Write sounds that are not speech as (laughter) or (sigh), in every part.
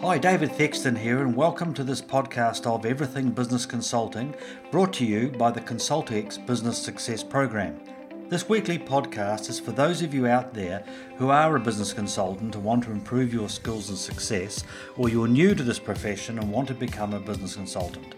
Hi, David Thexton here, and welcome to this podcast of Everything Business Consulting, brought to you by the ConsultX Business Success Program. This weekly podcast is for those of you out there who are a business consultant and want to improve your skills and success, or you're new to this profession and want to become a business consultant.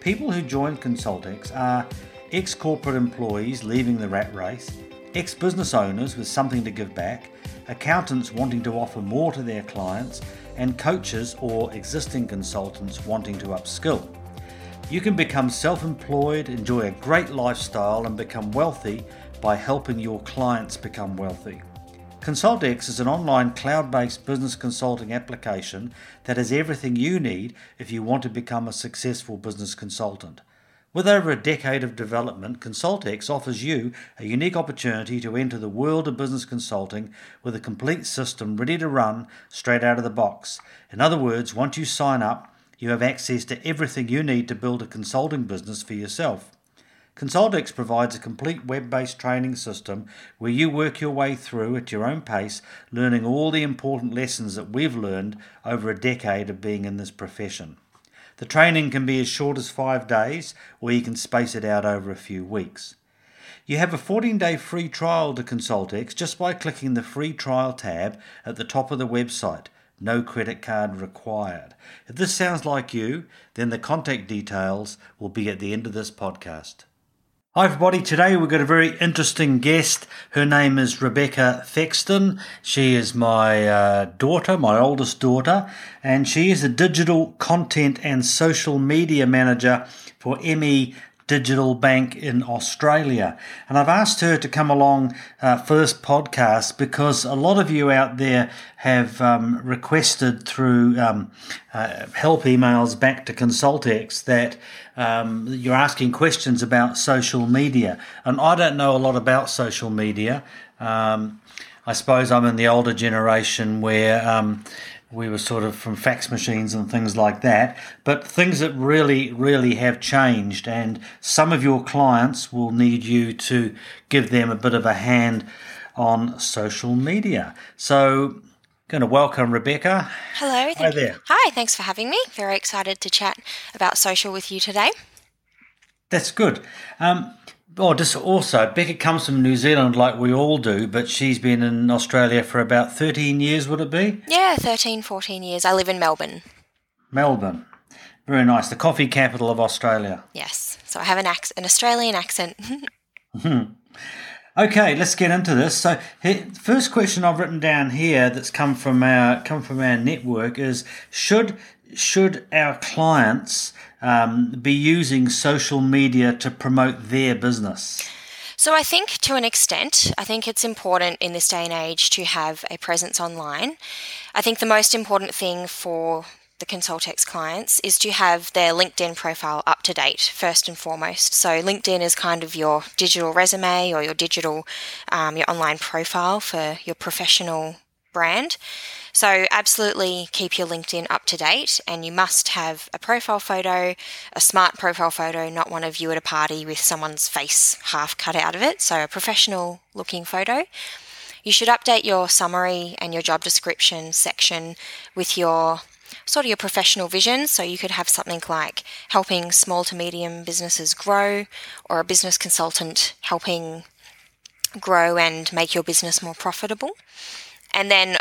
People who join ConsultX are ex corporate employees leaving the rat race, ex business owners with something to give back, accountants wanting to offer more to their clients, and coaches or existing consultants wanting to upskill. You can become self employed, enjoy a great lifestyle, and become wealthy by helping your clients become wealthy. ConsultX is an online cloud based business consulting application that has everything you need if you want to become a successful business consultant. With over a decade of development, ConsultX offers you a unique opportunity to enter the world of business consulting with a complete system ready to run straight out of the box. In other words, once you sign up, you have access to everything you need to build a consulting business for yourself. ConsultX provides a complete web based training system where you work your way through at your own pace, learning all the important lessons that we've learned over a decade of being in this profession. The training can be as short as five days, or you can space it out over a few weeks. You have a 14 day free trial to ConsultX just by clicking the free trial tab at the top of the website. No credit card required. If this sounds like you, then the contact details will be at the end of this podcast. Hi, everybody. Today we've got a very interesting guest. Her name is Rebecca Thexton. She is my uh, daughter, my oldest daughter, and she is a digital content and social media manager for ME Digital Bank in Australia. And I've asked her to come along uh, this podcast because a lot of you out there have um, requested through um, uh, help emails back to ConsultX that um, you're asking questions about social media. And I don't know a lot about social media. Um, I suppose I'm in the older generation where um, we were sort of from fax machines and things like that. But things that really, really have changed, and some of your clients will need you to give them a bit of a hand on social media. So, going to welcome Rebecca. Hello. Hi there. Hi, thanks for having me. Very excited to chat about social with you today. That's good. Um, Oh, just also, Becca comes from New Zealand like we all do, but she's been in Australia for about 13 years, would it be? Yeah, 13, 14 years. I live in Melbourne. Melbourne. Very nice. The coffee capital of Australia. Yes. So I have an, ac- an Australian accent. (laughs) Hmm. okay, let's get into this. So, first question I've written down here that's come from our come from our network is should should our clients um, be using social media to promote their business? So, I think to an extent, I think it's important in this day and age to have a presence online. I think the most important thing for the ConsultX clients is to have their LinkedIn profile up to date first and foremost. So LinkedIn is kind of your digital resume or your digital, um, your online profile for your professional brand. So, absolutely keep your LinkedIn up to date, and you must have a profile photo, a smart profile photo, not one of you at a party with someone's face half cut out of it. So, a professional looking photo. You should update your summary and your job description section with your sort of your professional vision. So you could have something like helping small to medium businesses grow, or a business consultant helping grow and make your business more profitable. And then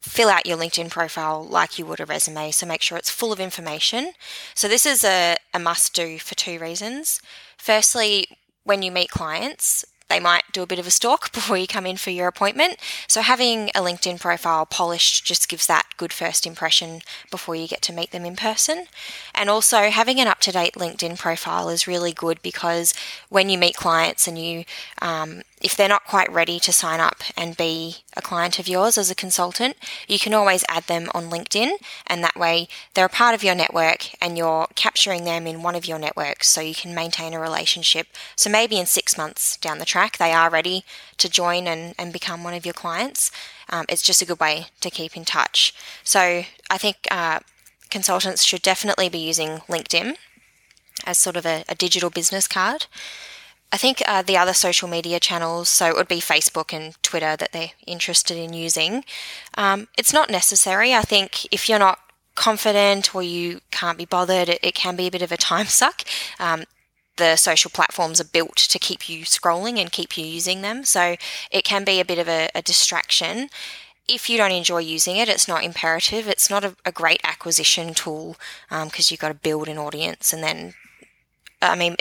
fill out your LinkedIn profile like you would a resume. So make sure it's full of information. So this is a, a must do for two reasons. Firstly, when you meet clients, they might do a bit of a stalk (laughs) before you come in for your appointment. So, having a LinkedIn profile polished just gives that good first impression before you get to meet them in person. And also, having an up to date LinkedIn profile is really good because when you meet clients and you um, if they're not quite ready to sign up and be a client of yours as a consultant, you can always add them on LinkedIn, and that way they're a part of your network and you're capturing them in one of your networks so you can maintain a relationship. So maybe in six months down the track, they are ready to join and, and become one of your clients. Um, it's just a good way to keep in touch. So I think uh, consultants should definitely be using LinkedIn as sort of a, a digital business card. I think uh, the other social media channels, so it would be Facebook and Twitter that they're interested in using. Um, it's not necessary. I think if you're not confident or you can't be bothered, it, it can be a bit of a time (laughs) suck. Um, the social platforms are built to keep you scrolling and keep you using them. So it can be a bit of a, a distraction. If you don't enjoy using it, it's not imperative. It's not a, a great acquisition tool because um, you've got to build an audience and then, I mean,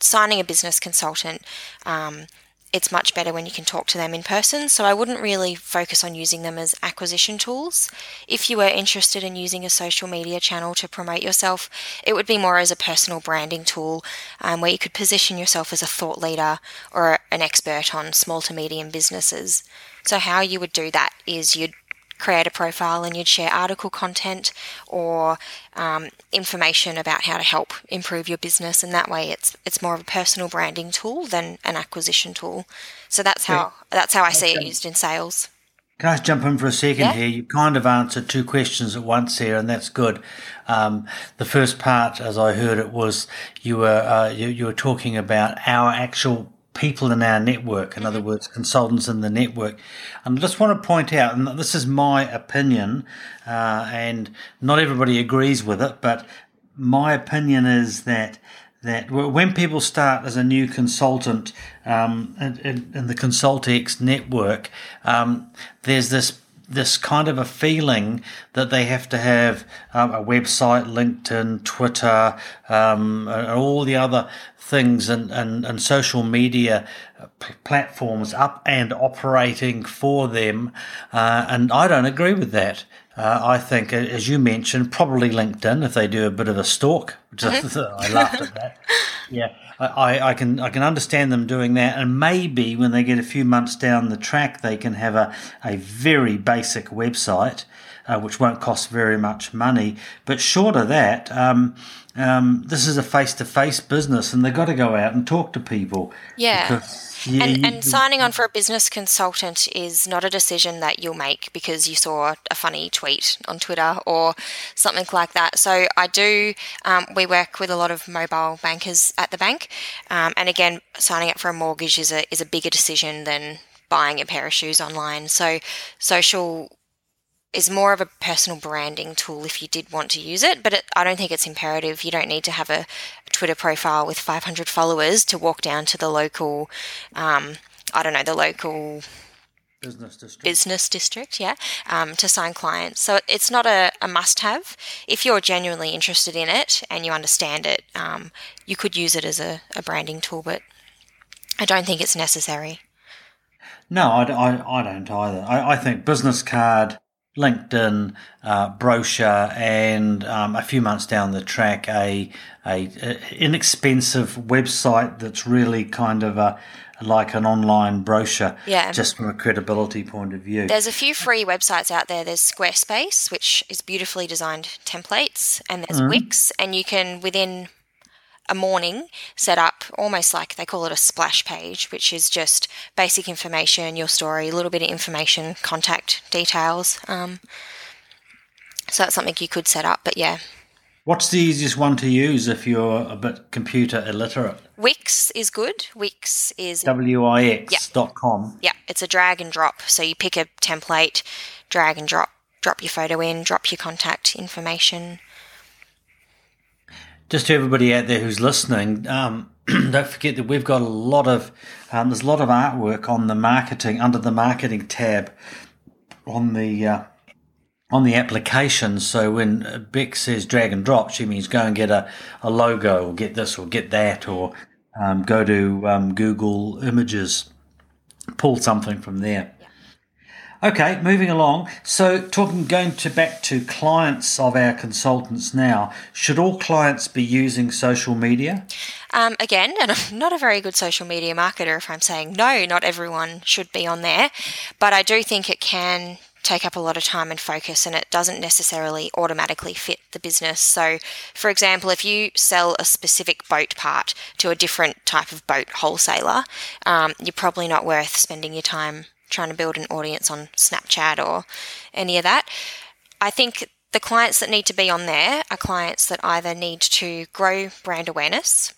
signing a business consultant um, it's much better when you can talk to them in person. So I wouldn't really focus on using them as acquisition tools. If you were interested in using a social media channel to promote yourself, it would be more as a personal branding tool um, where you could position yourself as a thought leader or an expert on small to medium businesses. So, how you would do that is you'd create a profile and you'd share article content or um, information about how to help improve your business and that way it's it's more of a personal branding tool than an acquisition tool so that's how that's how I see it used in sales can I jump in for a second yeah. here? You kind of answered two questions at once here, and that's good. Um, the first part, as I heard it, was you were uh, you, you were talking about our actual people in our network, in other mm-hmm. words, consultants in the network. And I just want to point out, and this is my opinion, uh, and not everybody agrees with it, but my opinion is that that when people start as a new consultant um, in, in, the ConsultX network, um, there's this this kind of a feeling that they have to have um, a website, LinkedIn, Twitter, um, and all the other things and, and, and social media platforms up and operating for them. Uh, and I don't agree with that. Uh, I think, as you mentioned, probably LinkedIn if they do a bit of a stalk. (laughs) Mm-hmm. I laughed at that. Yeah, I, I can I can understand them doing that, and maybe when they get a few months down the track, they can have a, a very basic website, uh, which won't cost very much money. But short of that, um, um, this is a face to face business, and they've got to go out and talk to people. Yeah. Because, yeah, and, and signing on for a business consultant is not a decision that you'll make because you saw a funny tweet on Twitter or something like that. So I do. Um, we work with a lot of mobile bankers at the bank, um, and again, signing up for a mortgage is a is a bigger decision than buying a pair of shoes online. So social is more of a personal branding tool if you did want to use it, but it, I don't think it's imperative. You don't need to have a, a, Twitter profile with 500 followers to walk down to the local, um, I don't know, the local business district. Business district, yeah, um, to sign clients. So it's not a, a must have. If you're genuinely interested in it and you understand it, um, you could use it as a, a branding tool, but I don't think it's necessary. No, I, I, I don't either. I, I think business card LinkedIn, uh, brochure, and um, a few months down the track, a, a, a, inexpensive website that's really kind of a like an online brochure. Yeah. Just from a credibility point of view. There's a few free websites out there. There's Squarespace, which is beautifully designed templates, and there's mm-hmm. Wix, and you can within a morning set up almost like they call it a splash page, which is just basic information, your story, a little bit of information, contact details. Um, so that's something you could set up, but yeah. What's the easiest one to use if you're a bit computer illiterate? Wix is good. Wix is wix.com. Yeah. yeah, it's a drag and drop. So you pick a template, drag and drop, drop your photo in, drop your contact information just to everybody out there who's listening, um, (clears throat) don't forget that we've got a lot of um, there's a lot of artwork on the marketing under the marketing tab on the uh, on the application. So when Beck says drag and drop, she means go and get a, a logo or get this or get that or um, go to um, Google Images, pull something from there. Okay, moving along. So, talking going to back to clients of our consultants now. Should all clients be using social media? Um, again, and I'm not a very good social media marketer if I'm saying no, not everyone should be on there, but I do think it can take up a lot of time and focus and it doesn't necessarily automatically fit the business. So, for example, if you sell a specific boat part to a different type of boat wholesaler, um, you're probably not worth spending your time trying to build an audience on Snapchat or any of that. I think the clients that need to be on there are clients that either need to grow brand awareness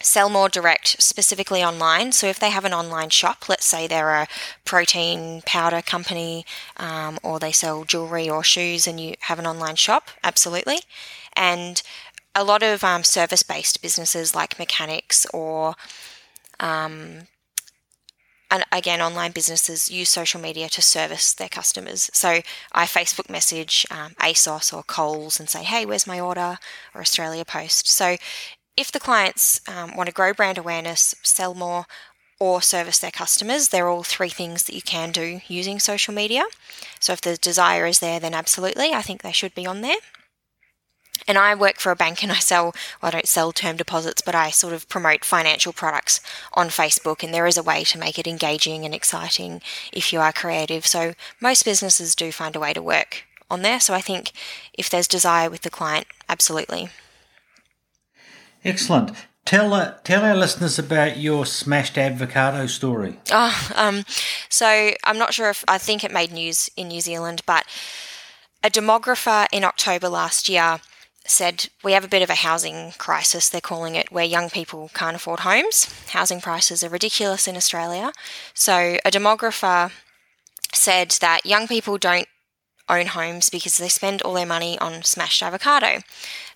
sell more direct, specifically online. So if they have an online shop, let's say they're a protein powder company um, or they sell jewelry or shoes and you have an online shop, absolutely. And a lot of um, service based businesses like mechanics or um, and again, online businesses use social media to service their customers. So I Facebook message um, ASOS or Coles and say, hey, where's my order? Or Australia Post. So if the clients um, want to grow brand awareness, sell more, or service their customers, they're all three things that you can do using social media. So if the desire is there, then absolutely, I think they should be on there. And I work for a bank and I sell, well, I don't sell term deposits, but I sort of promote financial products on Facebook. And there is a way to make it engaging and exciting if you are creative. So most businesses do find a way to work on there. So I think if there's desire with the client, absolutely. Excellent. Tell, uh, tell our listeners about your smashed avocado story. Oh, um, so I'm not sure if I think it made news in New Zealand, but a demographer in October last year said we have a bit of a housing crisis, they're calling it, where young people can't afford homes. Housing prices are ridiculous in Australia. So a demographer said that young people don't own homes because they spend all their money on smashed avocado.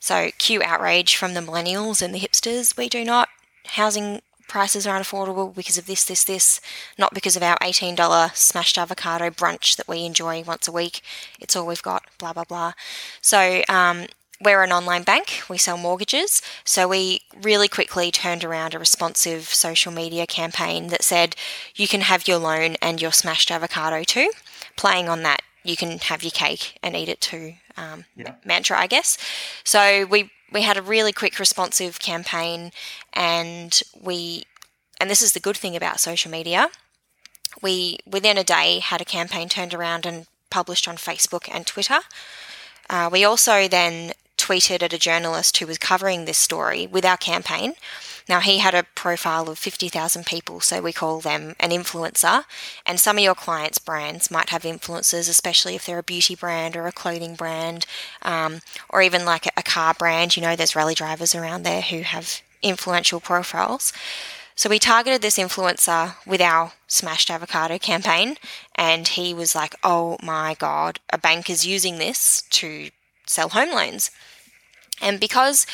So, cue outrage from the millennials and the hipsters. We do not. Housing prices are unaffordable because of this, this, this, not because of our $18 smashed avocado brunch that we enjoy once a week. It's all we've got, blah, blah, blah. So, um, we're an online bank, we sell mortgages. So we really quickly turned around a responsive social media campaign that said you can have your loan and your smashed avocado too, playing on that you can have your cake and eat it too um, yeah. mantra, I guess. So we we had a really quick responsive campaign, and we and this is the good thing about social media. We within a day had a campaign turned around and published on Facebook and Twitter. Uh, we also then tweeted at a journalist who was covering this story with our campaign now, he had a profile of 50,000 people, so we call them an influencer. And some of your clients' brands might have influencers, especially if they're a beauty brand or a clothing brand, um, or even like a car brand. You know, there's rally drivers around there who have influential profiles. So we targeted this influencer with our smashed avocado campaign, and he was like, "Oh my god, a bank is using this to sell home loans." And because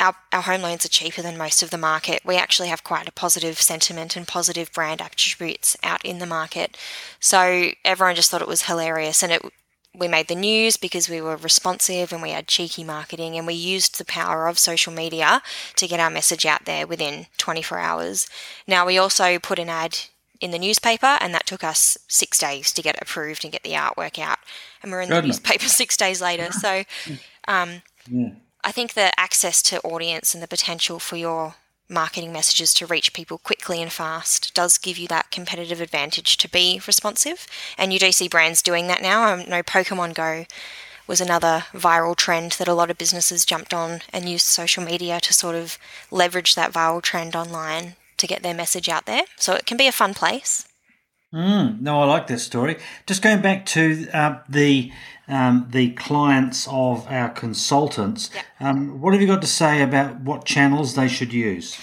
our, our home loans are cheaper than most of the market. We actually have quite a positive sentiment and positive brand attributes out in the market. So everyone just thought it was hilarious and it we made the news because we were responsive and we had cheeky marketing and we used the power of social media to get our message out there within 24 hours. Now we also put an ad in the newspaper and that took us 6 days to get approved and get the artwork out and we're in the newspaper (laughs) 6 days later. So (laughs) um, yeah I think the access to audience and the potential for your marketing messages to reach people quickly and fast does give you that competitive advantage to be responsive. And you do see brands doing that now. I know Pokemon Go was another viral trend that a lot of businesses jumped on and used social media to sort of leverage that viral trend online to get their message out there. So it can be a fun place. Mm, no, I like this story. Just going back to uh, the um, the clients of our consultants. Yep. Um, what have you got to say about what channels they should use?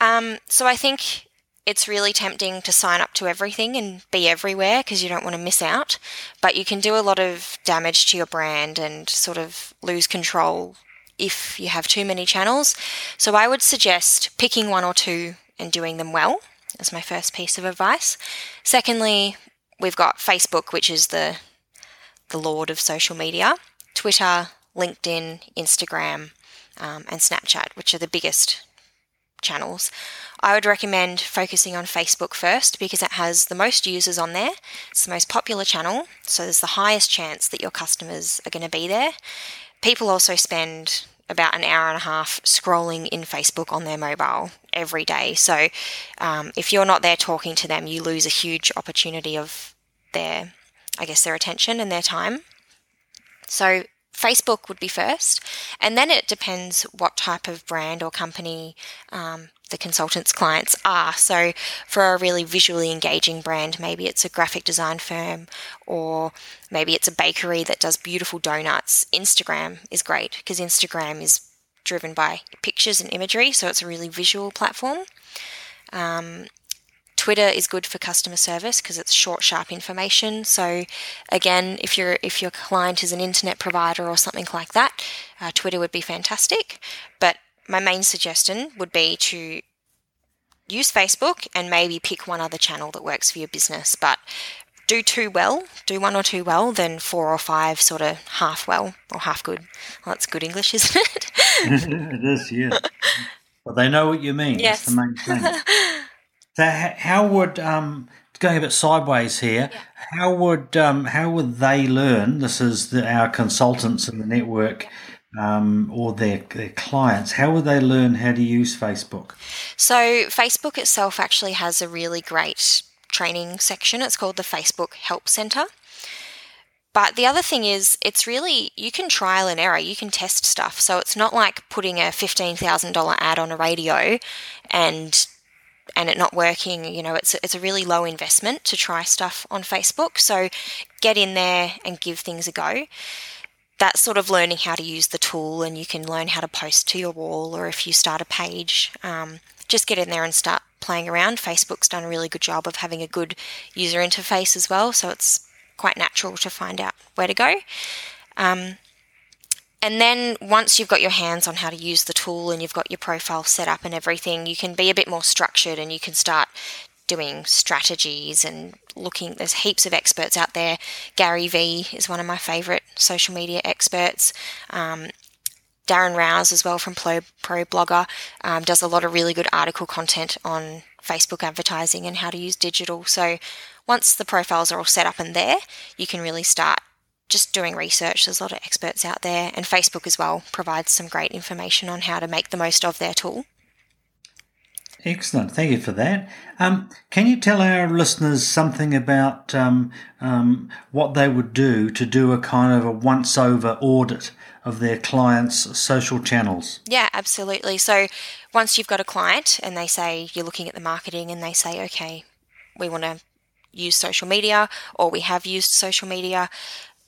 Um, so I think it's really tempting to sign up to everything and be everywhere because you don't want to miss out. But you can do a lot of damage to your brand and sort of lose control if you have too many channels. So I would suggest picking one or two and doing them well. That's my first piece of advice. Secondly, we've got Facebook, which is the the lord of social media Twitter, LinkedIn, Instagram, um, and Snapchat, which are the biggest channels. I would recommend focusing on Facebook first because it has the most users on there. It's the most popular channel, so there's the highest chance that your customers are going to be there. People also spend about an hour and a half scrolling in Facebook on their mobile every day. So um, if you're not there talking to them, you lose a huge opportunity of their I guess, their attention and their time. So Facebook would be first, and then it depends what type of brand or company um, the consultant's clients are. So, for a really visually engaging brand, maybe it's a graphic design firm or maybe it's a bakery that does beautiful donuts. Instagram is great because Instagram is driven by pictures and imagery, so it's a really visual platform. Um, Twitter is good for customer service because it's short, sharp information. So, again, if your if your client is an internet provider or something like that, uh, Twitter would be fantastic. But my main suggestion would be to use Facebook and maybe pick one other channel that works for your business. But do two well, do one or two well, then four or five sort of half well or half good. Well, that's good English, isn't it? (laughs) it is, yeah. But they know what you mean. Yes. That's the main thing. (laughs) So how would um, going a bit sideways here? Yeah. How would um, how would they learn? This is the, our consultants in the network. Um, or their, their clients, how would they learn how to use Facebook? So, Facebook itself actually has a really great training section. It's called the Facebook Help Center. But the other thing is, it's really, you can trial and error, you can test stuff. So it's not like putting a $15,000 ad on a radio and and it not working, you know, it's it's a really low investment to try stuff on Facebook. So get in there and give things a go. That's sort of learning how to use the tool, and you can learn how to post to your wall, or if you start a page, um, just get in there and start playing around. Facebook's done a really good job of having a good user interface as well, so it's quite natural to find out where to go. Um, and then once you've got your hands on how to use the tool and you've got your profile set up and everything, you can be a bit more structured and you can start doing strategies and looking. There's heaps of experts out there. Gary Vee is one of my favorite social media experts. Um, Darren Rowse as well from Pro, ProBlogger um, does a lot of really good article content on Facebook advertising and how to use digital. So once the profiles are all set up and there, you can really start just doing research. There's a lot of experts out there, and Facebook as well provides some great information on how to make the most of their tool. Excellent. Thank you for that. Um, can you tell our listeners something about um, um, what they would do to do a kind of a once over audit of their clients' social channels? Yeah, absolutely. So once you've got a client and they say you're looking at the marketing and they say, okay, we want to use social media or we have used social media,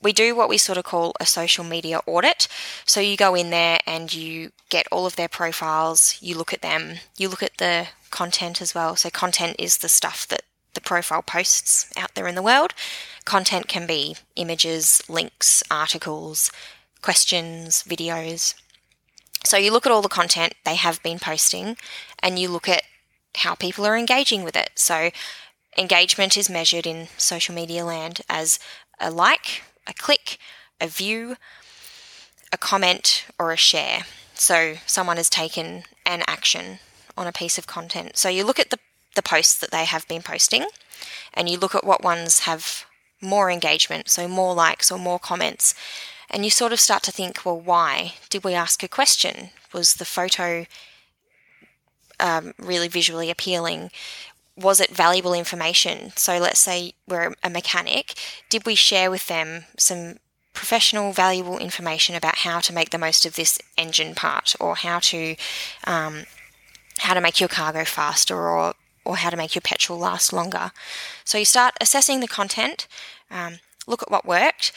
we do what we sort of call a social media audit. So you go in there and you get all of their profiles, you look at them, you look at the content as well. So content is the stuff that the profile posts out there in the world. Content can be images, links, articles, questions, videos. So you look at all the content they have been posting and you look at how people are engaging with it. So engagement is measured in social media land as a like, a click, a view, a comment, or a share. So someone has taken an action on a piece of content. So you look at the, the posts that they have been posting and you look at what ones have more engagement, so more likes or more comments. And you sort of start to think, well, why? Did we ask a question? Was the photo um, really visually appealing? Was it valuable information? So let's say we're a mechanic. Did we share with them some professional, valuable information about how to make the most of this engine part, or how to um, how to make your car go faster, or or how to make your petrol last longer? So you start assessing the content, um, look at what worked,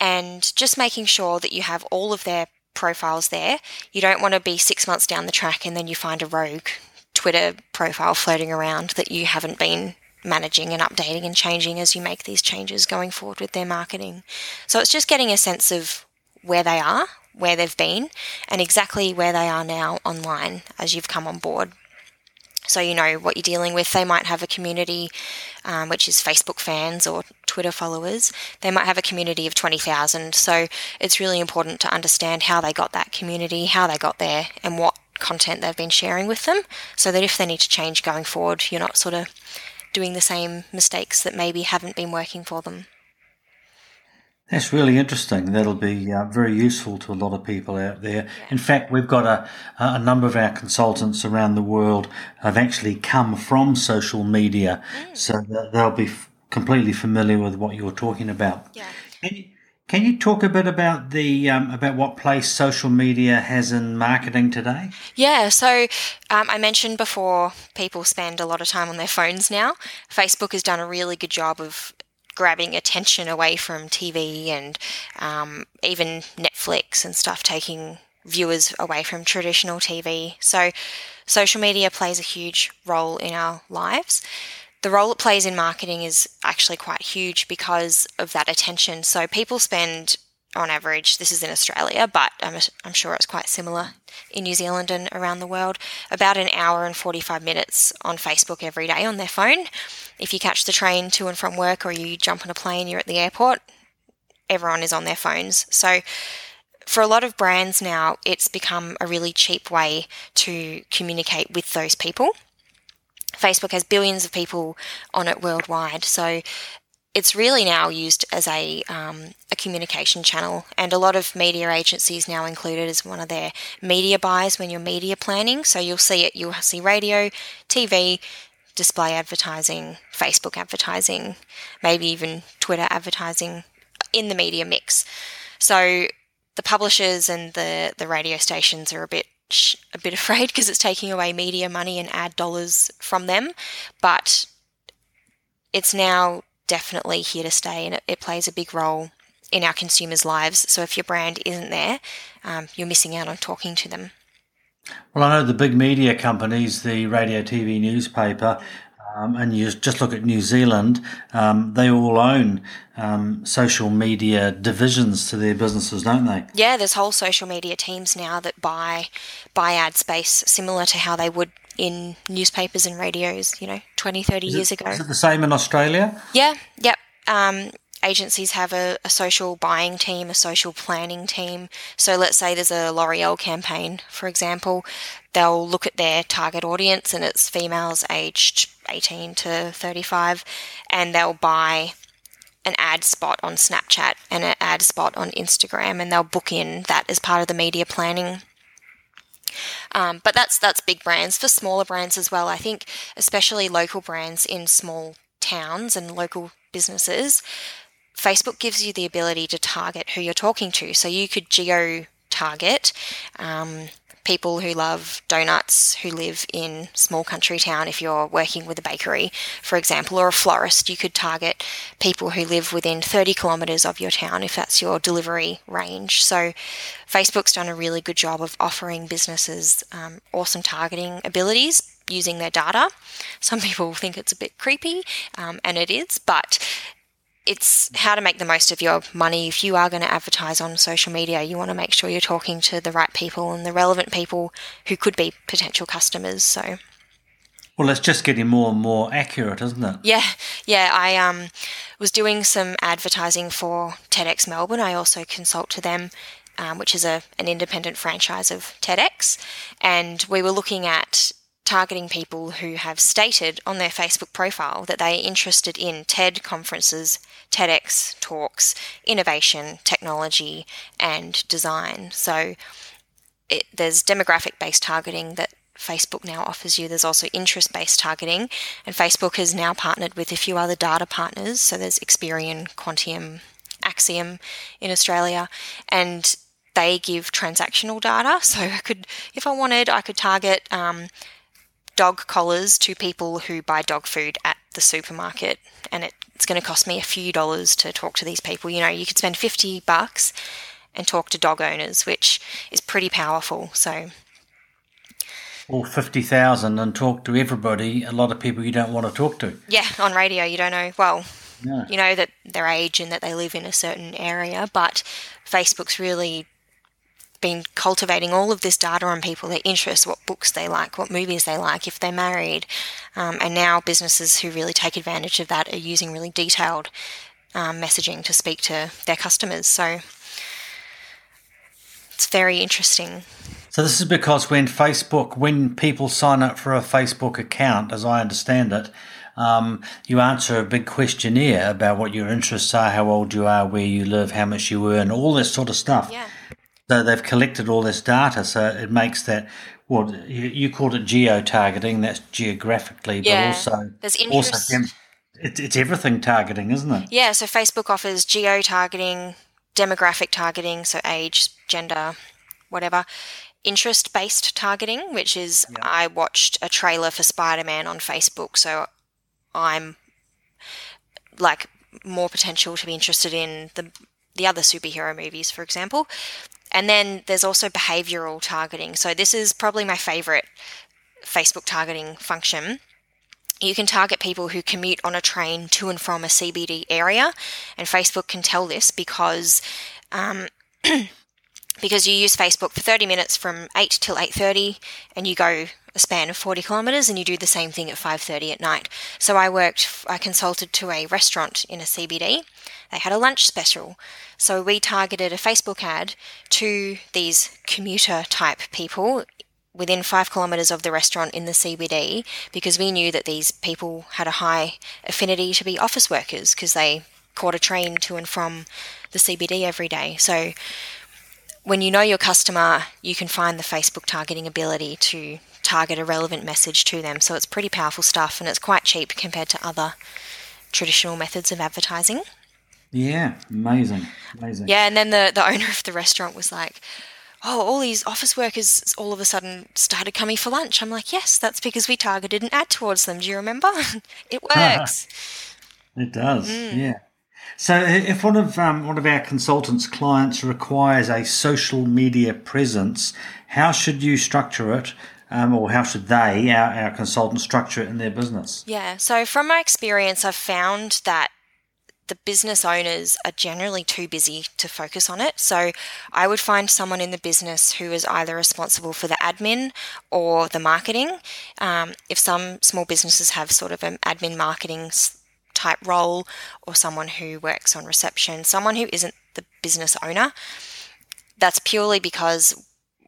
and just making sure that you have all of their profiles there. You don't want to be six months down the track and then you find a rogue Twitter profile floating around that you haven't been managing and updating and changing as you make these changes going forward with their marketing. So it's just getting a sense of where they are, where they've been, and exactly where they are now online as you've come on board. So you know what you're dealing with. They might have a community, um, which is Facebook fans or Twitter followers. They might have a community of 20,000. So it's really important to understand how they got that community, how they got there, and what content they've been sharing with them so that if they need to change going forward, you're not sort of doing the same mistakes that maybe haven't been working for them. That's really interesting. That'll be uh, very useful to a lot of people out there. In fact, we've got a, a number of our consultants around the world have actually come from social media, mm. so they'll be f- completely familiar with what you're talking about. Yeah. Can you talk a bit about the um, about what place social media has in marketing today? Yeah, so um, I mentioned before people spend a lot of time on their phones now. Facebook has done a really good job of grabbing attention away from TV and um, even Netflix and stuff, taking viewers away from traditional TV. So, social media plays a huge role in our lives. The role it plays in marketing is actually quite huge because of that attention. So, people spend on average, this is in Australia, but I'm, I'm sure it's quite similar in New Zealand and around the world, about an hour and 45 minutes on Facebook every day on their phone. If you catch the train to and from work or you jump on a plane, you're at the airport, everyone is on their phones. So, for a lot of brands now, it's become a really cheap way to communicate with those people. Facebook has billions of people on it worldwide, so it's really now used as a, um, a communication channel, and a lot of media agencies now include it as one of their media buys when you're media planning. So you'll see it, you'll see radio, TV, display advertising, Facebook advertising, maybe even Twitter advertising in the media mix. So the publishers and the, the radio stations are a bit a bit afraid because it's taking away media money and ad dollars from them, but it's now definitely here to stay and it, it plays a big role in our consumers' lives. So if your brand isn't there, um, you're missing out on talking to them. Well, I know the big media companies, the radio, TV, newspaper, um, and you just look at New Zealand, um, they all own um, social media divisions to their businesses, don't they? Yeah, there's whole social media teams now that buy buy ad space, similar to how they would in newspapers and radios, you know, 20, 30 is years it, ago. Is it the same in Australia? Yeah, yep. Agencies have a, a, social buying team, a social planning team. So let's say there's a L'Oreal campaign, for example, they'll look at their target audience and it's females aged 18 to 35, and they'll buy an ad spot on Snapchat and an ad spot on Instagram, and they'll book in that as part of the media planning. Um, but that's that's big brands. For smaller brands as well, I think, especially local brands in small towns and local businesses, Facebook gives you the ability to target who you're talking to. So you could geo target um, people who love donuts who live in small country town if you're working with a bakery for example or a florist. You could target people who live within 30 kilometers of your town if that's your delivery range. So facebook's done a really good job of offering businesses um, awesome targeting abilities using their data. Some people (laughs) think it's a bit creepy um, and it is but it's how to make the most of your money. If you are going to advertise on social media, you want to make sure you're talking to the right people and the relevant people who could be potential customers. So, well, it's just getting more and more accurate, isn't it? Yeah, yeah. I um, was doing some advertising for TEDx Melbourne. I also consult to them, um, which is a an independent franchise of TEDx, and we were looking at targeting people who have stated on their Facebook profile that they are interested in TED conferences, TEDx talks, innovation, technology, and design. So it, there's demographic based targeting that Facebook now offers you. There's also interest based targeting, and Facebook has now partnered with a few other data partners. So there's Experian, Quantium, Acxiom in Australia, and they give transactional data. So I could, if I wanted, I could target um, dog collars to people who buy dog food at the supermarket and it, it's going to cost me a few dollars to talk to these people. You know, you could spend 50 bucks and talk to dog owners, which is pretty powerful. So or 50,000 and talk to everybody, a lot of people you don't want to talk to. Yeah, on radio you don't know. Well, you know that their age and that they live in a certain area, but Facebook's really been cultivating all of this data on people, their interests, what books they like, what movies they like, if they're married. Um, and now businesses who really take advantage of that are using really detailed um, messaging to speak to their customers. So it's very interesting. So this is because when Facebook, when people sign up for a Facebook account, as I understand it, um, you answer a big questionnaire about what your interests are, how old you are, where you live, how much you earn, all this sort of stuff. Yeah. So they've collected all this data, so it makes that well, you, you called it geo targeting. That's geographically, but also there's interest. Also, it, it's everything targeting, isn't it? Yeah. So Facebook offers geo targeting, demographic targeting, so age, gender, whatever. Interest based targeting, which is yeah. I watched a trailer for Spider Man on Facebook, so I'm like more potential to be interested in the the other superhero movies, for example. And then there's also behavioral targeting. So this is probably my favorite Facebook targeting function. You can target people who commute on a train to and from a CBD area, and Facebook can tell this because um, (clears throat) because you use Facebook for 30 minutes from 8 till 8:30 and you go a span of 40 kilometers and you do the same thing at 5:30 at night. So I worked I consulted to a restaurant in a CBD. They had a lunch special. So we targeted a Facebook ad to these commuter type people within 5 kilometers of the restaurant in the CBD because we knew that these people had a high affinity to be office workers because they caught a train to and from the CBD every day. So when you know your customer, you can find the Facebook targeting ability to target a relevant message to them. So it's pretty powerful stuff and it's quite cheap compared to other traditional methods of advertising. Yeah, amazing. Amazing. Yeah, and then the, the owner of the restaurant was like, Oh, all these office workers all of a sudden started coming for lunch. I'm like, Yes, that's because we targeted an ad towards them. Do you remember? (laughs) it works. (laughs) it does, mm. yeah. So, if one of um, one of our consultants' clients requires a social media presence, how should you structure it, um, or how should they, our, our consultants, structure it in their business? Yeah. So, from my experience, I've found that the business owners are generally too busy to focus on it. So I would find someone in the business who is either responsible for the admin or the marketing. Um, if some small businesses have sort of an admin marketing type role or someone who works on reception, someone who isn't the business owner. That's purely because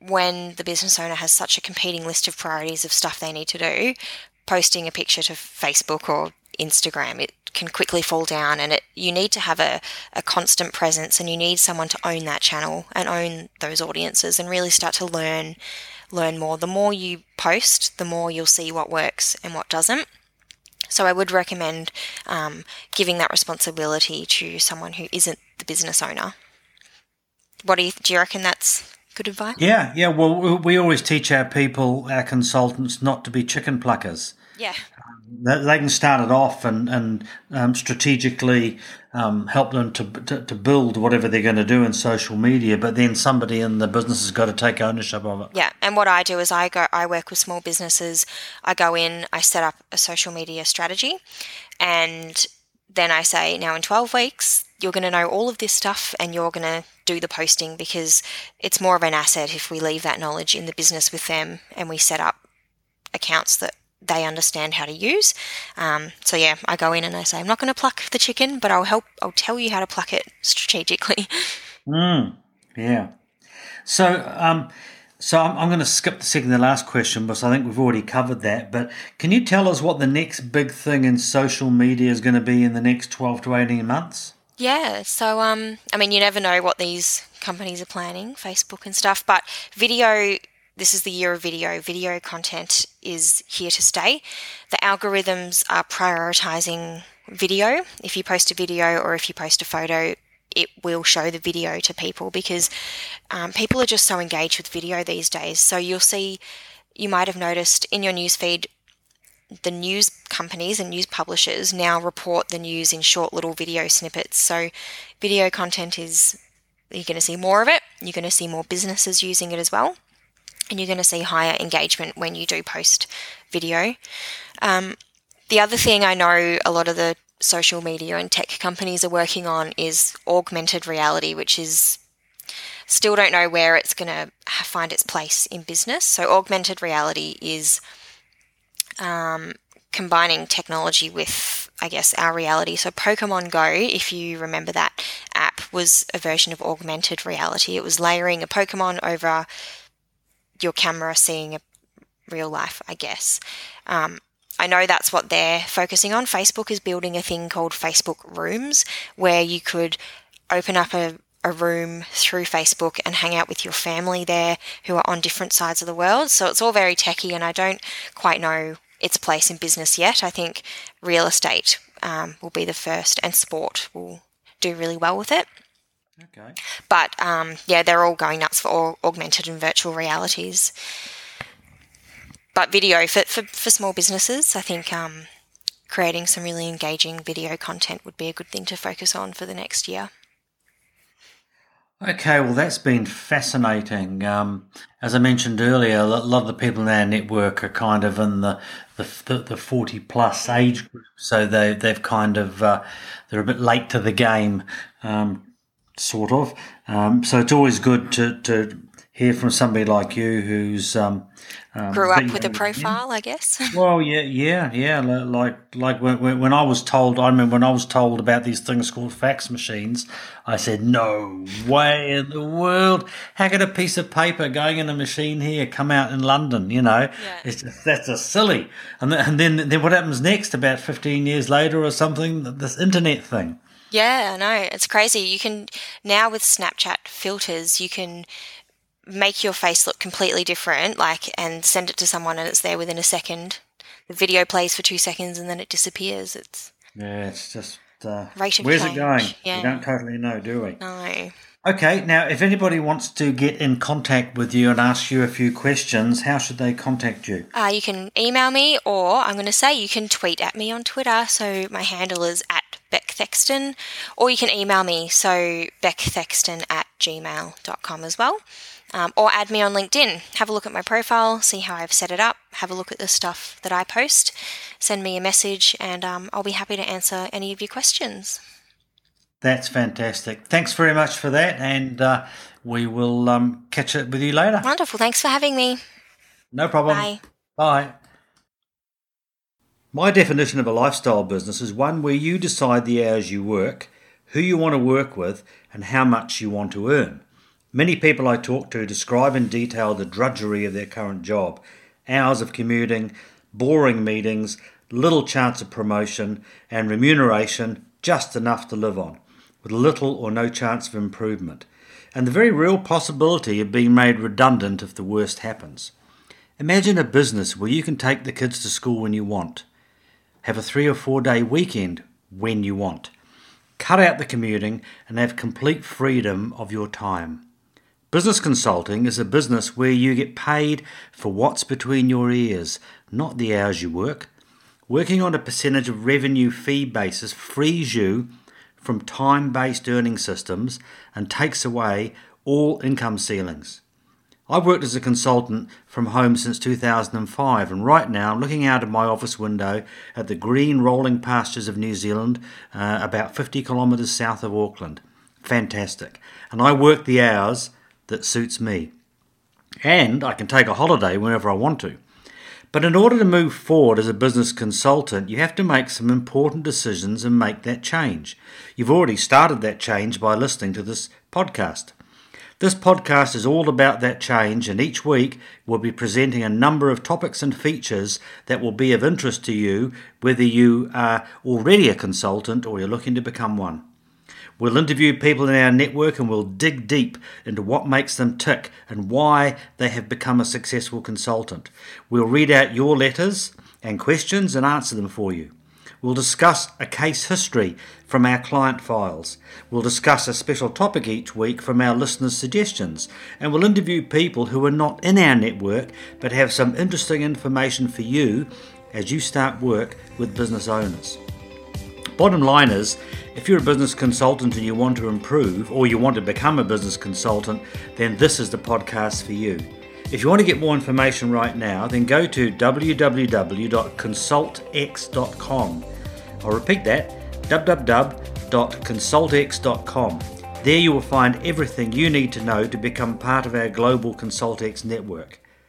when the business owner has such a competing list of priorities of stuff they need to do, posting a picture to Facebook or Instagram, it can quickly fall down and it you need to have a, a constant presence and you need someone to own that channel and own those audiences and really start to learn learn more. The more you post, the more you'll see what works and what doesn't. So I would recommend um, giving that responsibility to someone who isn't the business owner. What do you do? You reckon that's good advice? Yeah, yeah. Well, we always teach our people, our consultants, not to be chicken pluckers. Yeah they can start it off and and um, strategically um, help them to, to, to build whatever they're going to do in social media. But then somebody in the business has got to take ownership of it. Yeah, and what I do is I go I work with small businesses. I go in, I set up a social media strategy, and then I say, now in twelve weeks you're going to know all of this stuff and you're going to do the posting because it's more of an asset if we leave that knowledge in the business with them and we set up accounts that they understand how to use. Um, so yeah, I go in and I say, I'm not going to pluck the chicken, but I'll help. I'll tell you how to pluck it strategically. (laughs) Mm, yeah. So, um, so I'm, I'm, going to skip the second to last question because I think we've already covered that. But can you tell us what the next big thing in social media is going to be in the next 12 to 18 months? Yeah. So, um, I mean, you never know what these companies are planning, Facebook and stuff, but video this is the year of video. Video content is here to stay. The algorithms are prioritizing video. If you post a video or if you post a photo, it will show the video to people because um, people are just so engaged with video these days. So you'll see, you might have noticed in your newsfeed, the news companies and news publishers now report the news in short little video snippets. So video content is, you're going to see more of it. You're going to see more businesses using it as well and you're going to see higher engagement when you do post video. Um, the other thing I know a lot of the social media and tech companies are working on is augmented reality, which is still don't know where it's going to find its place in business. So, augmented reality is um, combining technology with, I guess, our reality. So, Pokemon Go, if you remember that app, was a version of augmented reality. It was layering a Pokemon over your camera seeing a real life, I guess. Um, I know that's what they're focusing on. Facebook is building a thing called Facebook Rooms where you could open up a, a room through Facebook and hang out with your family there who are on different sides of the world. So it's all very techy, and I don't quite know its place in business yet. I think real estate um, will be the first, and sport will do really well with it. Okay. But um, yeah, they're all going nuts for augmented and virtual realities. But video for, for, for small businesses, I think um, creating some really engaging video content would be a good thing to focus on for the next year. Okay, well, that's been fascinating. Um, as I mentioned earlier, a lot of the people in our network are kind of in the the, the forty plus age group, so they they've kind of uh, they're a bit late to the game, um, sort of. Um, so it's always good to to hear from somebody like you who's um, um, grew up with a profile, I guess. (laughs) well, yeah, yeah, yeah. Like like when, when I was told, I remember when I was told about these things called fax machines, I said, "No way in the world! How could a piece of paper going in a machine here come out in London? You know, yeah. it's just, that's a silly." And then, and then then what happens next? About fifteen years later or something, this internet thing. Yeah, I know. It's crazy. You can now with Snapchat filters, you can make your face look completely different, like, and send it to someone and it's there within a second. The video plays for two seconds and then it disappears. It's yeah, it's just uh, rate of where's change. it going? Yeah. We don't totally know, do we? No. Okay, now if anybody wants to get in contact with you and ask you a few questions, how should they contact you? Uh, you can email me, or I'm going to say you can tweet at me on Twitter. So my handle is at Bec Thexton, or you can email me, so becthexton at gmail.com as well. Um, or add me on LinkedIn. Have a look at my profile, see how I've set it up, have a look at the stuff that I post, send me a message, and um, I'll be happy to answer any of your questions. That's fantastic. Thanks very much for that, and uh, we will um, catch up with you later. Wonderful. Thanks for having me. No problem. Bye. Bye. My definition of a lifestyle business is one where you decide the hours you work, who you want to work with, and how much you want to earn. Many people I talk to describe in detail the drudgery of their current job hours of commuting, boring meetings, little chance of promotion, and remuneration just enough to live on, with little or no chance of improvement, and the very real possibility of being made redundant if the worst happens. Imagine a business where you can take the kids to school when you want, have a three or four day weekend when you want, cut out the commuting, and have complete freedom of your time. Business consulting is a business where you get paid for what's between your ears, not the hours you work. Working on a percentage of revenue fee basis frees you from time based earning systems and takes away all income ceilings. I've worked as a consultant from home since 2005, and right now I'm looking out of my office window at the green rolling pastures of New Zealand, uh, about 50 kilometres south of Auckland. Fantastic. And I work the hours that suits me. And I can take a holiday whenever I want to. But in order to move forward as a business consultant, you have to make some important decisions and make that change. You've already started that change by listening to this podcast. This podcast is all about that change, and each week we'll be presenting a number of topics and features that will be of interest to you, whether you are already a consultant or you're looking to become one. We'll interview people in our network and we'll dig deep into what makes them tick and why they have become a successful consultant. We'll read out your letters and questions and answer them for you. We'll discuss a case history from our client files. We'll discuss a special topic each week from our listeners' suggestions. And we'll interview people who are not in our network but have some interesting information for you as you start work with business owners. Bottom line is, if you're a business consultant and you want to improve or you want to become a business consultant, then this is the podcast for you. If you want to get more information right now, then go to www.consultx.com. I'll repeat that www.consultx.com. There you will find everything you need to know to become part of our global ConsultX network.